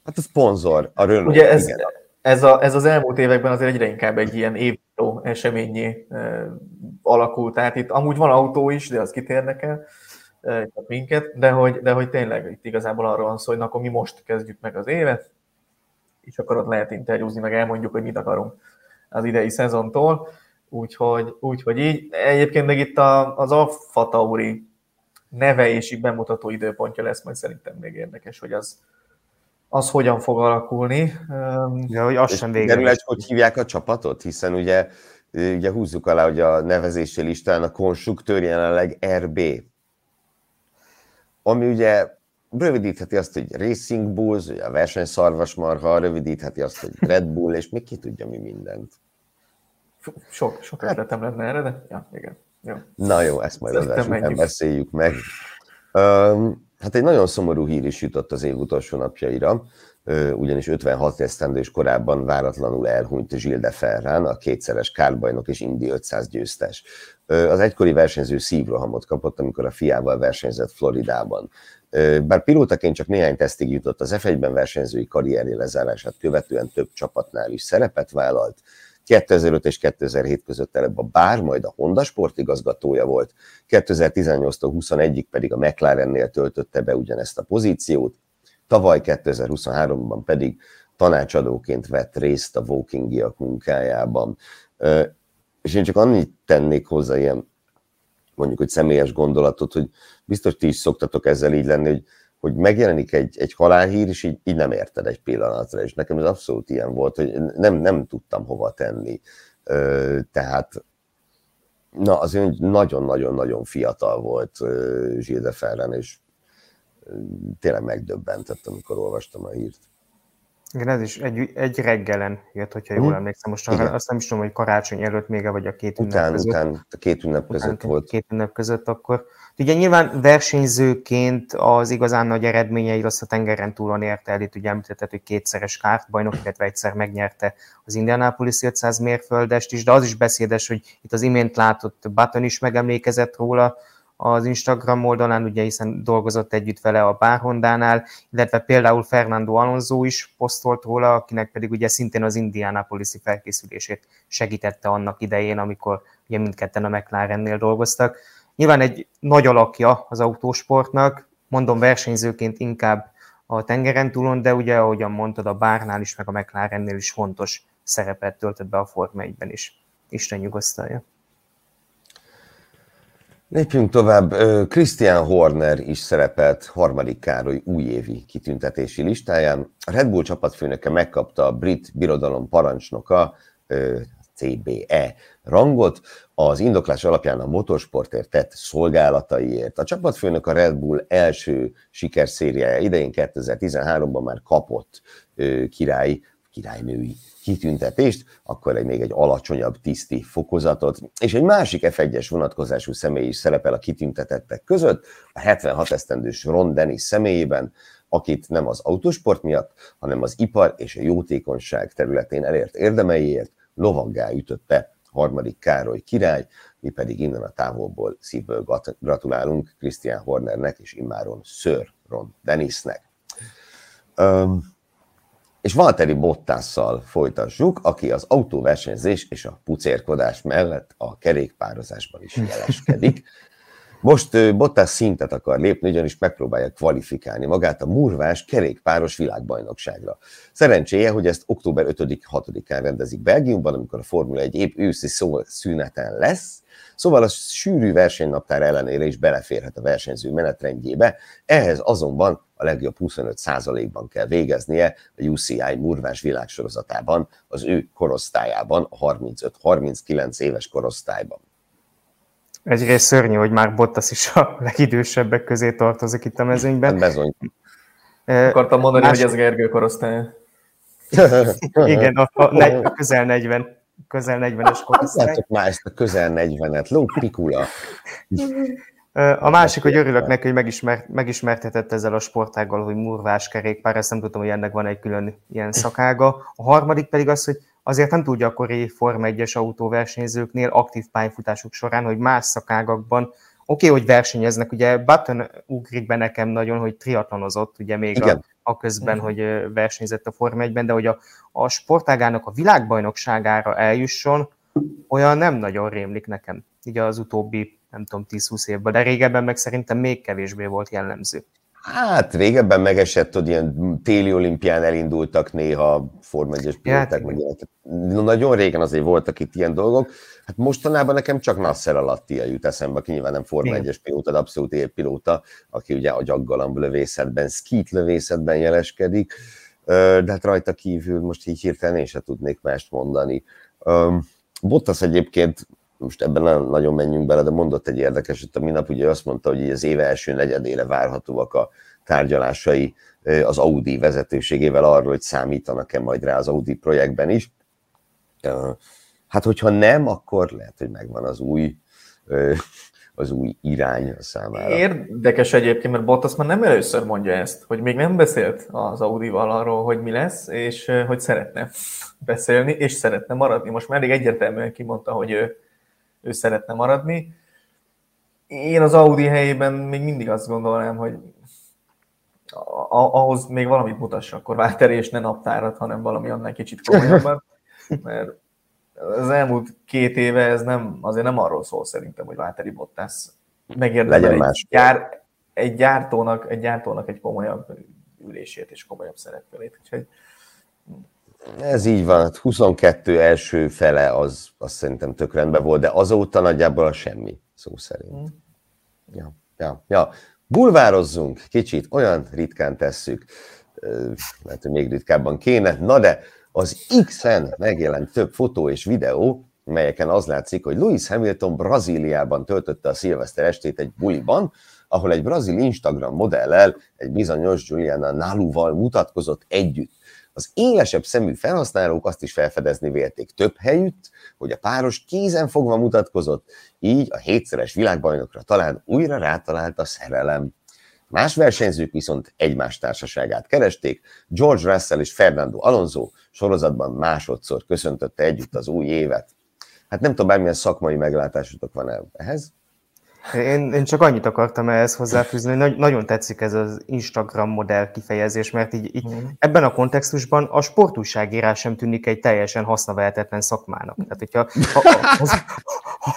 Hát a szponzor, a Renault. Ugye ez, igen. ez, a, ez az elmúlt években azért egyre inkább egy ilyen évító eseményé e, alakult. Tehát itt amúgy van autó is, de az kit érdekel, e, minket, de hogy, de hogy tényleg itt igazából arról van szó, hogy na, akkor mi most kezdjük meg az évet, és akkor ott lehet interjúzni, meg elmondjuk, hogy mit akarunk az idei szezontól. Úgyhogy, úgyhogy így. Egyébként meg itt a, az Alfa Tauri neve és így bemutató időpontja lesz majd szerintem még érdekes, hogy az, az hogyan fog alakulni. Ja, hogy az sem végül. hogy hogy hívják a csapatot, hiszen ugye, ugye húzzuk alá, hogy a nevezési listán a konstruktőr jelenleg RB. Ami ugye rövidítheti azt, hogy Racing Bulls, ugye a versenyszarvasmarha, rövidítheti azt, hogy Red Bull, és még ki tudja mi mindent. Sok, sok ötletem lenne erre, de ja, igen. Jó. Na jó, ezt majd az beszéljük meg. Um, Hát egy nagyon szomorú hír is jutott az év utolsó napjaira, ugyanis 56 esztendős korábban váratlanul elhunyt Gilles de Ferran, a kétszeres kárbajnok és Indi 500 győztes. Az egykori versenyző szívrohamot kapott, amikor a fiával versenyzett Floridában. Bár pilótaként csak néhány tesztig jutott az F1-ben versenyzői karrierje lezárását követően több csapatnál is szerepet vállalt, 2005 és 2007 között előbb a Bár, majd a Honda sportigazgatója volt, 2018-tól 21-ig pedig a McLarennél töltötte be ugyanezt a pozíciót, tavaly 2023-ban pedig tanácsadóként vett részt a Wokingiak munkájában. És én csak annyit tennék hozzá ilyen mondjuk, hogy személyes gondolatot, hogy biztos ti is szoktatok ezzel így lenni, hogy hogy megjelenik egy, egy halálhír, és így, így nem érted egy pillanatra, és nekem ez abszolút ilyen volt, hogy nem, nem tudtam hova tenni. Ö, tehát na, azért nagyon-nagyon-nagyon fiatal volt Gilles de Ferren, és tényleg megdöbbentett, amikor olvastam a hírt. Igen, ez is egy, egy reggelen jött, hogyha jól hmm. emlékszem. Most Igen. azt nem is Ugye nyilván versenyzőként az igazán nagy eredményei azt a tengeren túlon érte el, itt ugye említetted, hogy kétszeres kártbajnok, illetve egyszer megnyerte az Indianapolis 500 mérföldest is, de az is beszédes, hogy itt az imént látott Button is megemlékezett róla, az Instagram oldalán, ugye hiszen dolgozott együtt vele a Bárhondánál, illetve például Fernando Alonso is posztolt róla, akinek pedig ugye szintén az Indianapolis-i felkészülését segítette annak idején, amikor ugye mindketten a McLarennél dolgoztak. Nyilván egy nagy alakja az autósportnak, mondom versenyzőként inkább a tengeren túlon, de ugye, ahogyan mondtad, a bárnál is, meg a McLarennél is fontos szerepet töltött be a Forma 1-ben is. Isten nyugosztalja. Lépjünk tovább. Christian Horner is szerepelt harmadik Károly újévi kitüntetési listáján. A Red Bull csapatfőnöke megkapta a brit birodalom parancsnoka, CBE rangot, az indoklás alapján a motorsportért tett szolgálataiért. A csapatfőnök a Red Bull első sikerszériája idején 2013-ban már kapott király, királynői kitüntetést, akkor egy még egy alacsonyabb tiszti fokozatot, és egy másik F1-es vonatkozású személy is szerepel a kitüntetettek között, a 76 esztendős Ron Dennis személyében, akit nem az autósport miatt, hanem az ipar és a jótékonyság területén elért érdemeiért lovaggá ütötte harmadik Károly király, mi pedig innen a távolból szívből gratulálunk Christian Hornernek és immáron Sir Ron Dennisnek. Um, és Valtteri Bottasszal folytassuk, aki az autóversenyzés és a pucérkodás mellett a kerékpározásban is jeleskedik. Most Bottas szintet akar lépni, ugyanis megpróbálja kvalifikálni magát a murvás kerékpáros világbajnokságra. Szerencséje, hogy ezt október 5-6-án rendezik Belgiumban, amikor a Formula 1 épp őszi szüneten lesz, Szóval a sűrű versenynaptár ellenére is beleférhet a versenyző menetrendjébe, ehhez azonban a legjobb 25%-ban kell végeznie a UCI murvás világsorozatában, az ő korosztályában, a 35-39 éves korosztályban. Egyrészt szörnyű, hogy már Bottas is a legidősebbek közé tartozik itt a mezőnyben. Hát bezony. Akartam mondani, Más... hogy ez Gergő korosztály. Igen, a, a, a közel 40 közel 40-es korosztály. Látjátok már ezt a közel 40-et, ló pikula. A másik, hogy örülök neki, hogy megismert, megismertetett ezzel a sportággal, hogy murvás kerékpár, ezt nem tudom, hogy ennek van egy külön ilyen szakága. A harmadik pedig az, hogy azért nem túl gyakori Form 1-es autóversenyzőknél aktív pályafutásuk során, hogy más szakágakban Oké, okay, hogy versenyeznek, ugye Button ugrik be nekem nagyon, hogy triatlonozott, ugye még Igen. a, a közben, hogy versenyzett a Form 1-ben, de hogy a, a sportágának a világbajnokságára eljusson, olyan nem nagyon rémlik nekem, így az utóbbi, nem tudom, 10-20 évben, de régebben meg szerintem még kevésbé volt jellemző. Hát régebben megesett, hogy ilyen téli olimpián elindultak néha Form 1-es pilóták, meg Nagyon régen azért voltak itt ilyen dolgok. Hát mostanában nekem csak Nasser Alattia jut eszembe, aki nyilván nem Forma 1-es pilóta, de abszolút élpilóta, aki ugye a gyaggalamb lövészetben, skit lövészetben jeleskedik, de hát rajta kívül most így hirtelen én sem tudnék mást mondani. Bottas egyébként most ebben nagyon menjünk bele, de mondott egy érdekeset a minap, ugye azt mondta, hogy az éve első negyedére várhatóak a tárgyalásai az Audi vezetőségével arról, hogy számítanak-e majd rá az Audi projektben is. Hát, hogyha nem, akkor lehet, hogy megvan az új az új irány a számára. Érdekes egyébként, mert Bottas már nem először mondja ezt, hogy még nem beszélt az Audi-val arról, hogy mi lesz, és hogy szeretne beszélni, és szeretne maradni. Most már elég egyértelműen kimondta, hogy ő, ő szeretne maradni. Én az Audi helyében még mindig azt gondolnám, hogy ahhoz még valamit mutassa, akkor Válteri, és ne naptárat, hanem valami annál kicsit komolyabban, mert az elmúlt két éve ez nem, azért nem arról szól szerintem, hogy Válteri Bottas megérdemel egy, más. Gyár, egy, gyártónak, egy gyártónak egy komolyabb ülését és komolyabb szerepkörét. Úgyhogy... Ez így van, 22 hát első fele az, az szerintem tök rendben volt, de azóta nagyjából a semmi, szó szerint. Mm. Ja, ja, ja. Bulvározzunk kicsit, olyan ritkán tesszük, mert még ritkábban kéne, na de az X-en megjelent több fotó és videó, melyeken az látszik, hogy Lewis Hamilton Brazíliában töltötte a szilveszter estét egy buliban, ahol egy brazil Instagram modellel, egy bizonyos Juliana Naluval mutatkozott együtt. Az élesebb szemű felhasználók azt is felfedezni vélték több helyütt, hogy a páros kézen fogva mutatkozott, így a hétszeres világbajnokra talán újra rátalált a szerelem. Más versenyzők viszont egymás társaságát keresték, George Russell és Fernando Alonso sorozatban másodszor köszöntötte együtt az új évet. Hát nem tudom, bármilyen szakmai meglátásotok van -e ehhez? Én, én csak annyit akartam ehhez hozzáfűzni, hogy nagyon tetszik ez az Instagram modell kifejezés, mert így, így mm. ebben a kontextusban a sportúságírás sem tűnik egy teljesen hasznavehetetlen szakmának. Tehát, hogyha ha, az,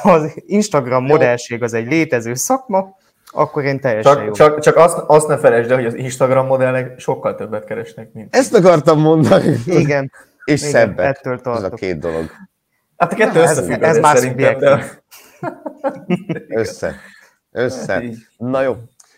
az Instagram modellség az egy létező szakma, akkor én teljesen csak, jó. Csak, csak azt, azt ne felejtsd el, hogy az Instagram modellek sokkal többet keresnek, mint... Ezt akartam mondani. Igen. És Igen, szebbet. Ettől tartok. Ez a két dolog. Hát a kettő összefügg. Ez, ez már szerintem. Össze. Össze. Na jó.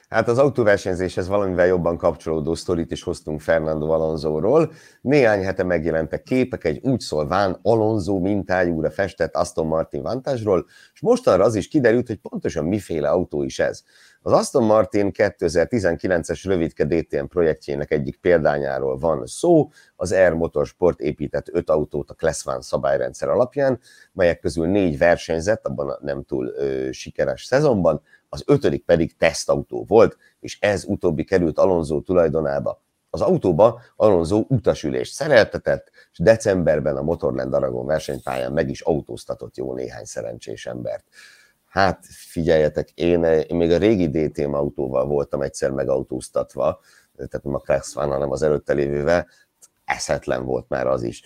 Hát az autóversenyzéshez valamivel jobban kapcsolódó sztorit is hoztunk Fernando Alonsoról. Néhány hete megjelentek képek egy úgy szólván Alonso mintájúra festett Aston Martin vantásról, és mostanra az is kiderült, hogy pontosan miféle autó is ez. Az Aston Martin 2019-es rövidke DTM projektjének egyik példányáról van szó, az Air Motorsport épített öt autót a Class One szabályrendszer alapján, melyek közül négy versenyzett abban a nem túl ö, sikeres szezonban, az ötödik pedig tesztautó volt, és ez utóbbi került Alonso tulajdonába. Az autóba Alonso utasülést szereltetett, és decemberben a Motorland Aragon versenypályán meg is autóztatott jó néhány szerencsés embert. Hát figyeljetek, én, én még a régi DTM autóval voltam egyszer megautóztatva, tehát nem a Cracks van, hanem az előtte lévővel, eszetlen volt már az is.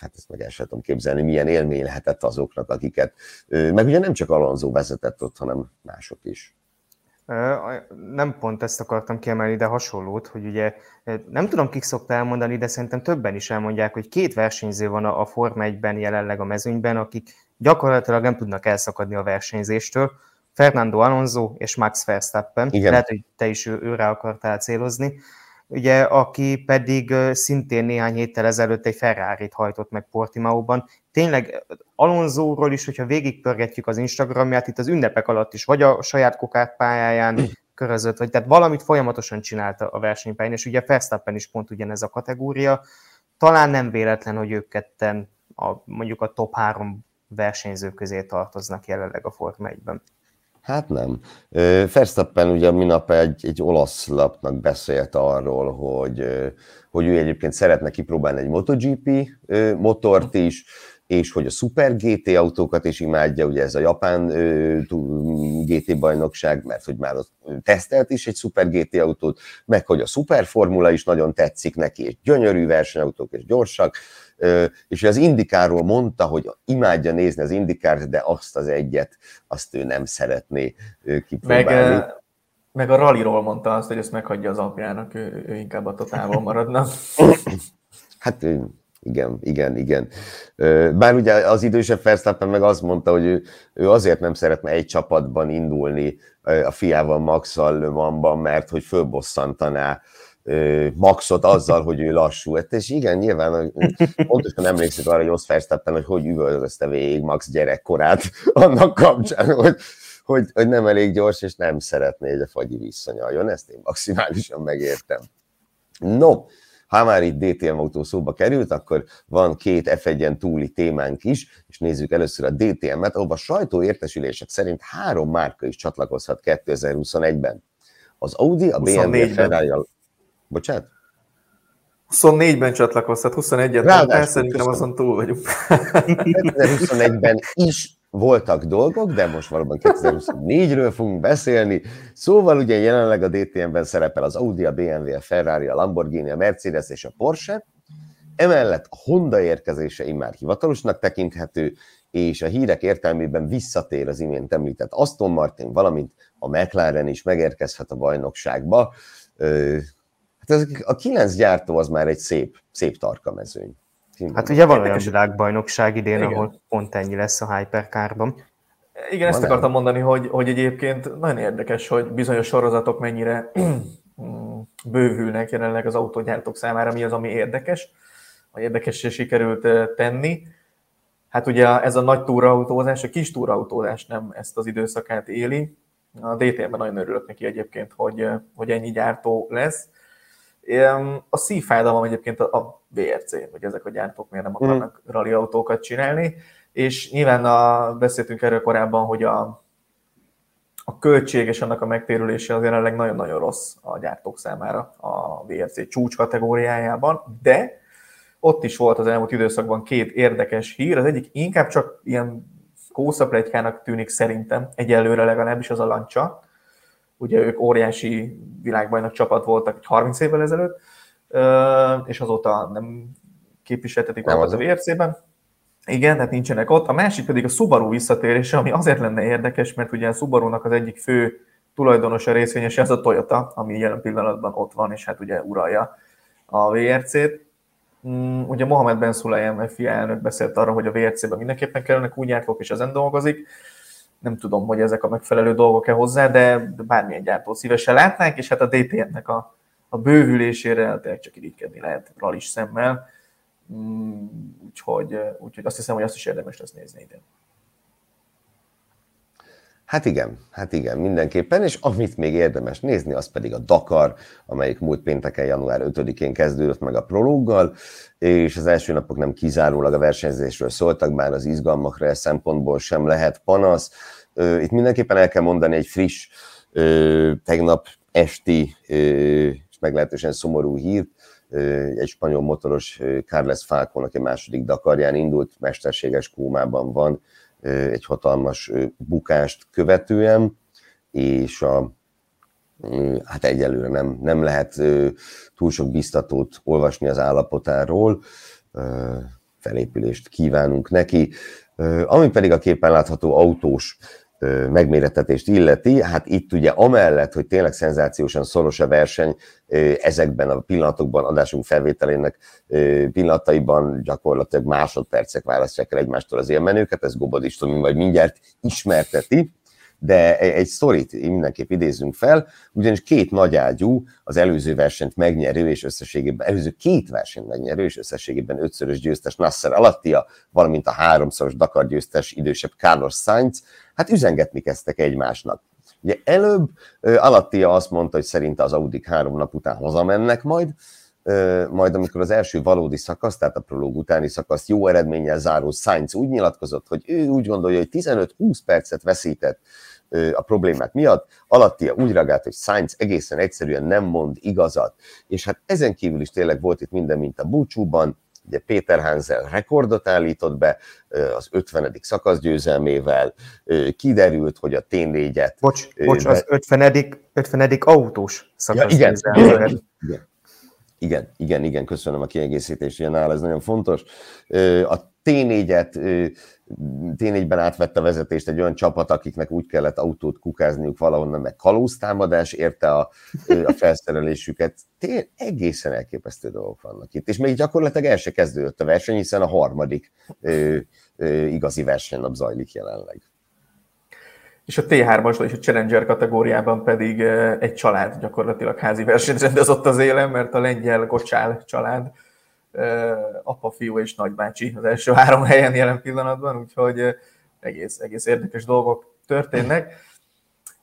Hát ezt meg el sem tudom képzelni, milyen élmény lehetett azoknak, akiket, meg ugye nem csak Alonso vezetett ott, hanem mások is. Nem pont ezt akartam kiemelni, de hasonlót, hogy ugye nem tudom, kik szokta elmondani, de szerintem többen is elmondják, hogy két versenyző van a Forma 1-ben jelenleg a mezőnyben, akik gyakorlatilag nem tudnak elszakadni a versenyzéstől. Fernando Alonso és Max Verstappen, Igen. lehet, hogy te is őre akartál célozni, ugye, aki pedig szintén néhány héttel ezelőtt egy ferrari hajtott meg Portimaóban. Tényleg Alonzóról is, hogyha végigpörgetjük az Instagramját, itt az ünnepek alatt is, vagy a saját kokát pályáján körözött, vagy tehát valamit folyamatosan csinálta a versenypályán, és ugye Verstappen is pont ugyanez a kategória. Talán nem véletlen, hogy ők ketten a, mondjuk a top 3 versenyzők közé tartoznak jelenleg a Forma 1-ben. Hát nem. Verstappen ugye minap egy, egy olasz lapnak beszélt arról, hogy, hogy ő egyébként szeretne kipróbálni egy MotoGP motort is, és hogy a Super GT autókat is imádja, ugye ez a japán GT bajnokság, mert hogy már ott tesztelt is egy Super GT autót, meg hogy a Super Formula is nagyon tetszik neki, és gyönyörű versenyautók és gyorsak, és az Indikáról mondta, hogy imádja nézni az Indikárt, de azt az egyet, azt ő nem szeretné kipróbálni. Meg, meg a rallyról mondta azt, hogy ezt meghagyja az apjának, ő, ő inkább a totálban maradna. hát igen, igen, igen. Bár ugye az idősebb Verstappen meg azt mondta, hogy ő, ő azért nem szeretne egy csapatban indulni a fiával Maxal vanban, mert hogy fölbosszantaná Maxot azzal, hogy ő lassú. Hát és igen, nyilván pontosan emlékszik arra, hogy Ossz Verstappen, hogy hogy üvöltözte végig Max gyerekkorát annak kapcsán, hogy, hogy, hogy nem elég gyors, és nem szeretné, hogy a fagyi visszanyaljon. Ezt én maximálisan megértem. No, ha már itt DTM autó szóba került, akkor van két F1-en túli témánk is, és nézzük először a DTM-et, ahol a sajtóértesülések szerint három márka is csatlakozhat 2021-ben. Az Audi, a BMW, a Ferrari, Bocsánat? 24-ben csatlakoztat, 21-et, persze, szerintem azon túl vagyunk. 2021-ben is voltak dolgok, de most valóban 2024-ről fogunk beszélni. Szóval ugye jelenleg a DTM-ben szerepel az Audi, a BMW, a Ferrari, a Lamborghini, a Mercedes és a Porsche. Emellett a Honda érkezése immár hivatalosnak tekinthető, és a hírek értelmében visszatér az imént említett Aston Martin, valamint a McLaren is megérkezhet a bajnokságba. Hát ez, a kilenc gyártó az már egy szép, szép tarka mezőny. Hát ugye van olyan világbajnokság idén, Igen. ahol pont ennyi lesz a Hypercarban. Igen, ezt akartam mondani, hogy, hogy egyébként nagyon érdekes, hogy bizonyos sorozatok mennyire bővülnek jelenleg az autógyártók számára, mi az, ami érdekes, vagy érdekessé sikerült tenni. Hát ugye ez a nagy túrautózás, a kis túrautózás nem ezt az időszakát éli. A DTM-ben nagyon örülök neki egyébként, hogy, hogy ennyi gyártó lesz. A szívfájdalom egyébként a VRC, hogy ezek a gyártók miért nem mhm. akarnak mm. rally autókat csinálni, és nyilván a, beszéltünk erről korábban, hogy a, a költség és annak a megtérülése az jelenleg nagyon-nagyon rossz a gyártók számára a VRC csúcs kategóriájában, de ott is volt az elmúlt időszakban két érdekes hír, az egyik inkább csak ilyen kószaplegykának tűnik szerintem, egyelőre legalábbis az a lancsa, ugye ők óriási világbajnok csapat voltak 30 évvel ezelőtt, és azóta nem képviseltetik magukat a VRC-ben. Igen, tehát nincsenek ott. A másik pedig a Subaru visszatérése, ami azért lenne érdekes, mert ugye a Subaru-nak az egyik fő tulajdonosa, részvényese az a Toyota, ami jelen pillanatban ott van, és hát ugye uralja a VRC-t. Mm, ugye Mohamed Ben Sulayem FIA elnök beszélt arra, hogy a VRC-ben mindenképpen kellene úgy gyártók, és ezen dolgozik nem tudom, hogy ezek a megfelelő dolgok-e hozzá, de bármilyen gyártót szívesen látnánk, és hát a DTM-nek a, a bővülésére tényleg csak irigykedni lehet ralis szemmel, mm, úgyhogy, úgyhogy azt hiszem, hogy azt is érdemes lesz nézni ide. Hát igen, hát igen, mindenképpen, és amit még érdemes nézni, az pedig a Dakar, amelyik múlt pénteken, január 5-én kezdődött meg a prológgal, és az első napok nem kizárólag a versenyzésről szóltak, bár az izgalmakra szempontból sem lehet panasz. Itt mindenképpen el kell mondani egy friss, tegnap esti és meglehetősen szomorú hírt, egy spanyol motoros Carles Falcon, aki második Dakarján indult, mesterséges kómában van, egy hatalmas bukást követően, és a, hát egyelőre nem, nem lehet túl sok biztatót olvasni az állapotáról, felépülést kívánunk neki. Ami pedig a képen látható autós megmérettetést illeti, hát itt ugye amellett, hogy tényleg szenzációsan szoros a verseny, ezekben a pillanatokban, adásunk felvételének pillanataiban gyakorlatilag másodpercek választják el egymástól az élmenőket, ez Gobod István majd mindjárt ismerteti, de e- egy sztorit mindenképp idézünk fel, ugyanis két nagyágyú, az előző versenyt megnyerő és összességében, előző két versenyt megnyerő és összességében ötszörös győztes Nasser Alattia, valamint a háromszoros Dakar győztes idősebb Carlos Sainz, hát üzengetni kezdtek egymásnak. Ugye előbb Alattia azt mondta, hogy szerinte az Audik három nap után hazamennek majd, majd amikor az első valódi szakasz, tehát a prológ utáni szakasz jó eredménnyel záró Sainz úgy nyilatkozott, hogy ő úgy gondolja, hogy 15-20 percet veszített a problémák miatt. Alattia úgy reagált, hogy Sainz egészen egyszerűen nem mond igazat. És hát ezen kívül is tényleg volt itt minden, mint a búcsúban, ugye Péter Hansel rekordot állított be az 50. szakasz győzelmével, kiderült, hogy a T4-et... Bocs, bocs az 50. 50. autós szakasz ja, igen, igen, igen, igen, igen, igen, köszönöm a kiegészítést, ilyen áll, ez nagyon fontos. A T4-et, T4-ben átvette vezetést egy olyan csapat, akiknek úgy kellett autót kukázniuk valahonnan, meg kalóztámadás érte a, a felszerelésüket. Tényleg egészen elképesztő dolgok vannak itt. És még gyakorlatilag el se kezdődött a verseny, hiszen a harmadik ö, ö, igazi versenynap zajlik jelenleg. És a T3-as és a Challenger kategóriában pedig egy család gyakorlatilag házi versenyt rendezett az élen, mert a lengyel Gocsál család apa, fiú és nagybácsi az első három helyen jelen pillanatban, úgyhogy egész, egész érdekes dolgok történnek.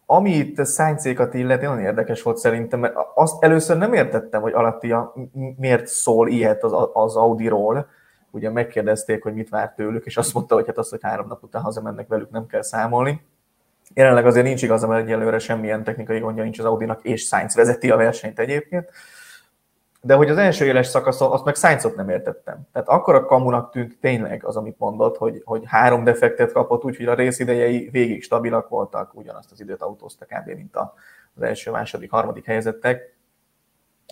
Ami itt szánycékat illeti, nagyon érdekes volt szerintem, mert azt először nem értettem, hogy Alattia miért szól ilyet az, az Audi-ról. Ugye megkérdezték, hogy mit vár tőlük, és azt mondta, hogy hát azt, hogy három nap után hazamennek velük, nem kell számolni. Jelenleg azért nincs igaza, mert egyelőre semmilyen technikai gondja nincs az Audinak, és Sainz vezeti a versenyt egyébként de hogy az első éles szakaszon, azt meg Sainzot nem értettem. Tehát akkor a kamunak tűnt tényleg az, amit mondott, hogy, hogy három defektet kapott, úgyhogy a részidejei végig stabilak voltak, ugyanazt az időt autóztak kb. mint az első, második, harmadik helyezettek,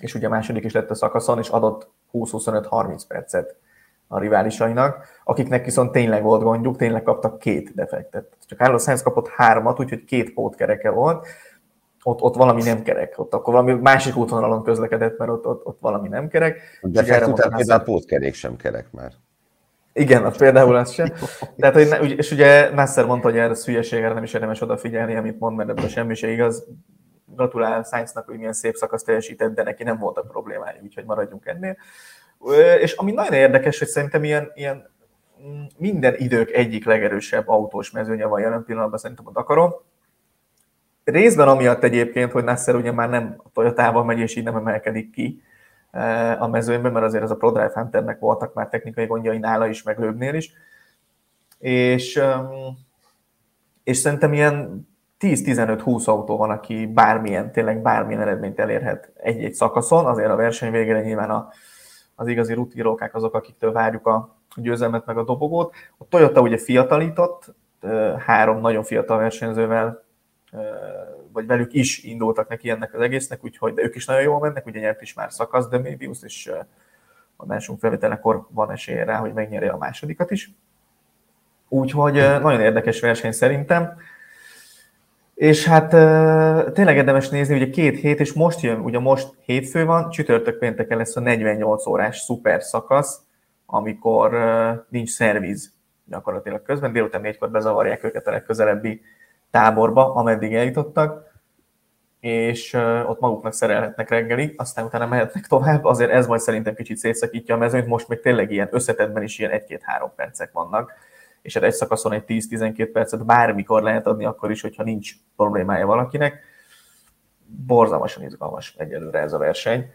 és ugye a második is lett a szakaszon, és adott 20-25-30 percet a riválisainak, akiknek viszont tényleg volt gondjuk, tényleg kaptak két defektet. Csak Carlos Sainz kapott hármat, úgyhogy két pótkereke volt, ott, ott valami nem kerek, ott akkor valami másik útvonalon közlekedett, mert ott, ott, ott valami nem kerek. De fett után például a pótkerék sem kerek már. Igen, az például az sem. Tehát, hogy, és ugye Nasser mondta, hogy erre hülyeség, erre nem is érdemes odafigyelni, amit mond, mert ebből semmi se igaz. Gratulál Sainznak, hogy milyen szép szakaszt teljesített, de neki nem voltak problémái, úgyhogy maradjunk ennél. És ami nagyon érdekes, hogy szerintem ilyen, ilyen mm, minden idők egyik legerősebb autós mezőnye van jelen pillanatban szerintem a Dakaron Részben amiatt egyébként, hogy Nasser ugye már nem a Toyotával megy, és így nem emelkedik ki eh, a mezőnyben, mert azért ez a ProDrive Hunternek voltak már technikai gondjai nála is, meg Löbnél is. És, és szerintem ilyen 10-15-20 autó van, aki bármilyen, tényleg bármilyen eredményt elérhet egy-egy szakaszon, azért a verseny végére nyilván a, az igazi rutírókák azok, akiktől várjuk a győzelmet meg a dobogót. A Toyota ugye fiatalított, három nagyon fiatal versenyzővel vagy velük is indultak neki ennek az egésznek, úgyhogy de ők is nagyon jól mennek, ugye nyert is már szakasz de Mébius, és a másunk felvételekor van esélye rá, hogy megnyerje a másodikat is. Úgyhogy nagyon érdekes verseny szerintem. És hát tényleg érdemes nézni, ugye két hét, és most jön, ugye most hétfő van, csütörtök pénteken lesz a 48 órás szuper szakasz, amikor nincs szerviz gyakorlatilag közben, délután négykor bezavarják őket a legközelebbi táborba, ameddig eljutottak, és ott maguknak szerelhetnek reggeli, aztán utána mehetnek tovább, azért ez majd szerintem kicsit szétszakítja a mezőnyt, most még tényleg ilyen összetettben is ilyen egy-két-három percek vannak, és hát egy szakaszon egy 10-12 percet bármikor lehet adni, akkor is, hogyha nincs problémája valakinek. Borzalmasan izgalmas egyelőre ez a verseny,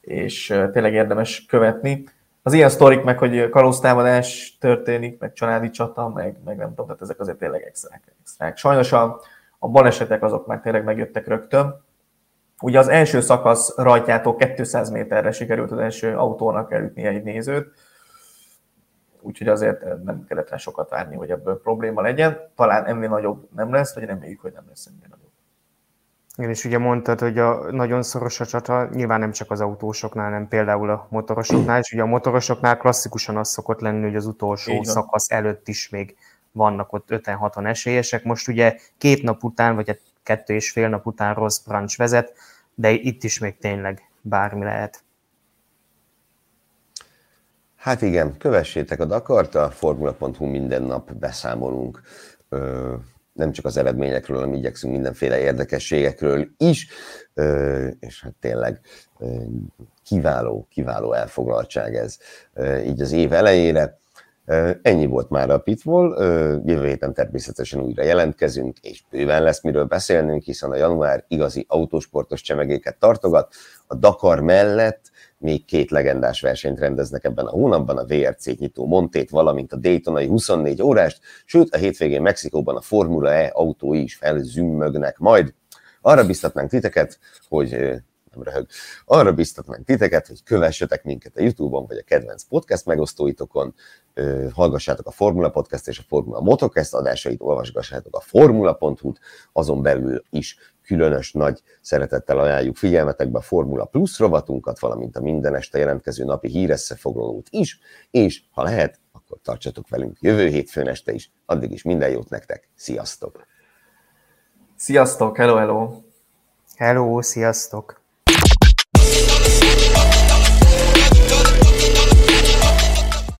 és tényleg érdemes követni. Az ilyen sztorik meg, hogy kalóztámadás történik, meg családi csata, meg, meg nem tudom, tehát ezek azért tényleg extrák. extrák. Sajnos a, a balesetek azok már tényleg megjöttek rögtön, Ugye az első szakasz rajtjától 200 méterre sikerült az első autónak elütni egy nézőt, úgyhogy azért nem kellett rá sokat várni, hogy ebből probléma legyen. Talán ennél nagyobb nem lesz, vagy reméljük, hogy nem lesz ennél nagyobb. Igen, és ugye mondtad, hogy a nagyon szoros a csata, nyilván nem csak az autósoknál, hanem például a motorosoknál, és ugye a motorosoknál klasszikusan az szokott lenni, hogy az utolsó szakasz előtt is még vannak ott 5-6-an esélyesek. Most ugye két nap után, vagy kettő és fél nap után rossz brancs vezet, de itt is még tényleg bármi lehet. Hát igen, kövessétek a Dakart, a Formula.hu minden nap beszámolunk nem csak az eredményekről, hanem igyekszünk mindenféle érdekességekről is, és hát tényleg kiváló, kiváló elfoglaltság ez így az év elejére. Ennyi volt már a Pitbull, jövő héten természetesen újra jelentkezünk, és bőven lesz miről beszélnünk, hiszen a január igazi autósportos csemegéket tartogat. A Dakar mellett még két legendás versenyt rendeznek ebben a hónapban, a VRC nyitó Montét, valamint a Daytonai 24 órást, sőt a hétvégén Mexikóban a Formula E autói is felzümmögnek majd. Arra biztatnánk titeket, hogy nem röhög. Arra biztatnánk titeket, hogy kövessetek minket a YouTube-on, vagy a kedvenc podcast megosztóitokon, hallgassátok a Formula Podcast és a Formula Motocast adásait, olvasgassátok a formula.hu-t, azon belül is különös nagy szeretettel ajánljuk figyelmetekbe a Formula Plus rovatunkat, valamint a minden este jelentkező napi híreszefoglalót is, és ha lehet, akkor tartsatok velünk jövő hétfőn este is. Addig is minden jót nektek, sziasztok! Sziasztok, hello, hello! Hello, sziasztok!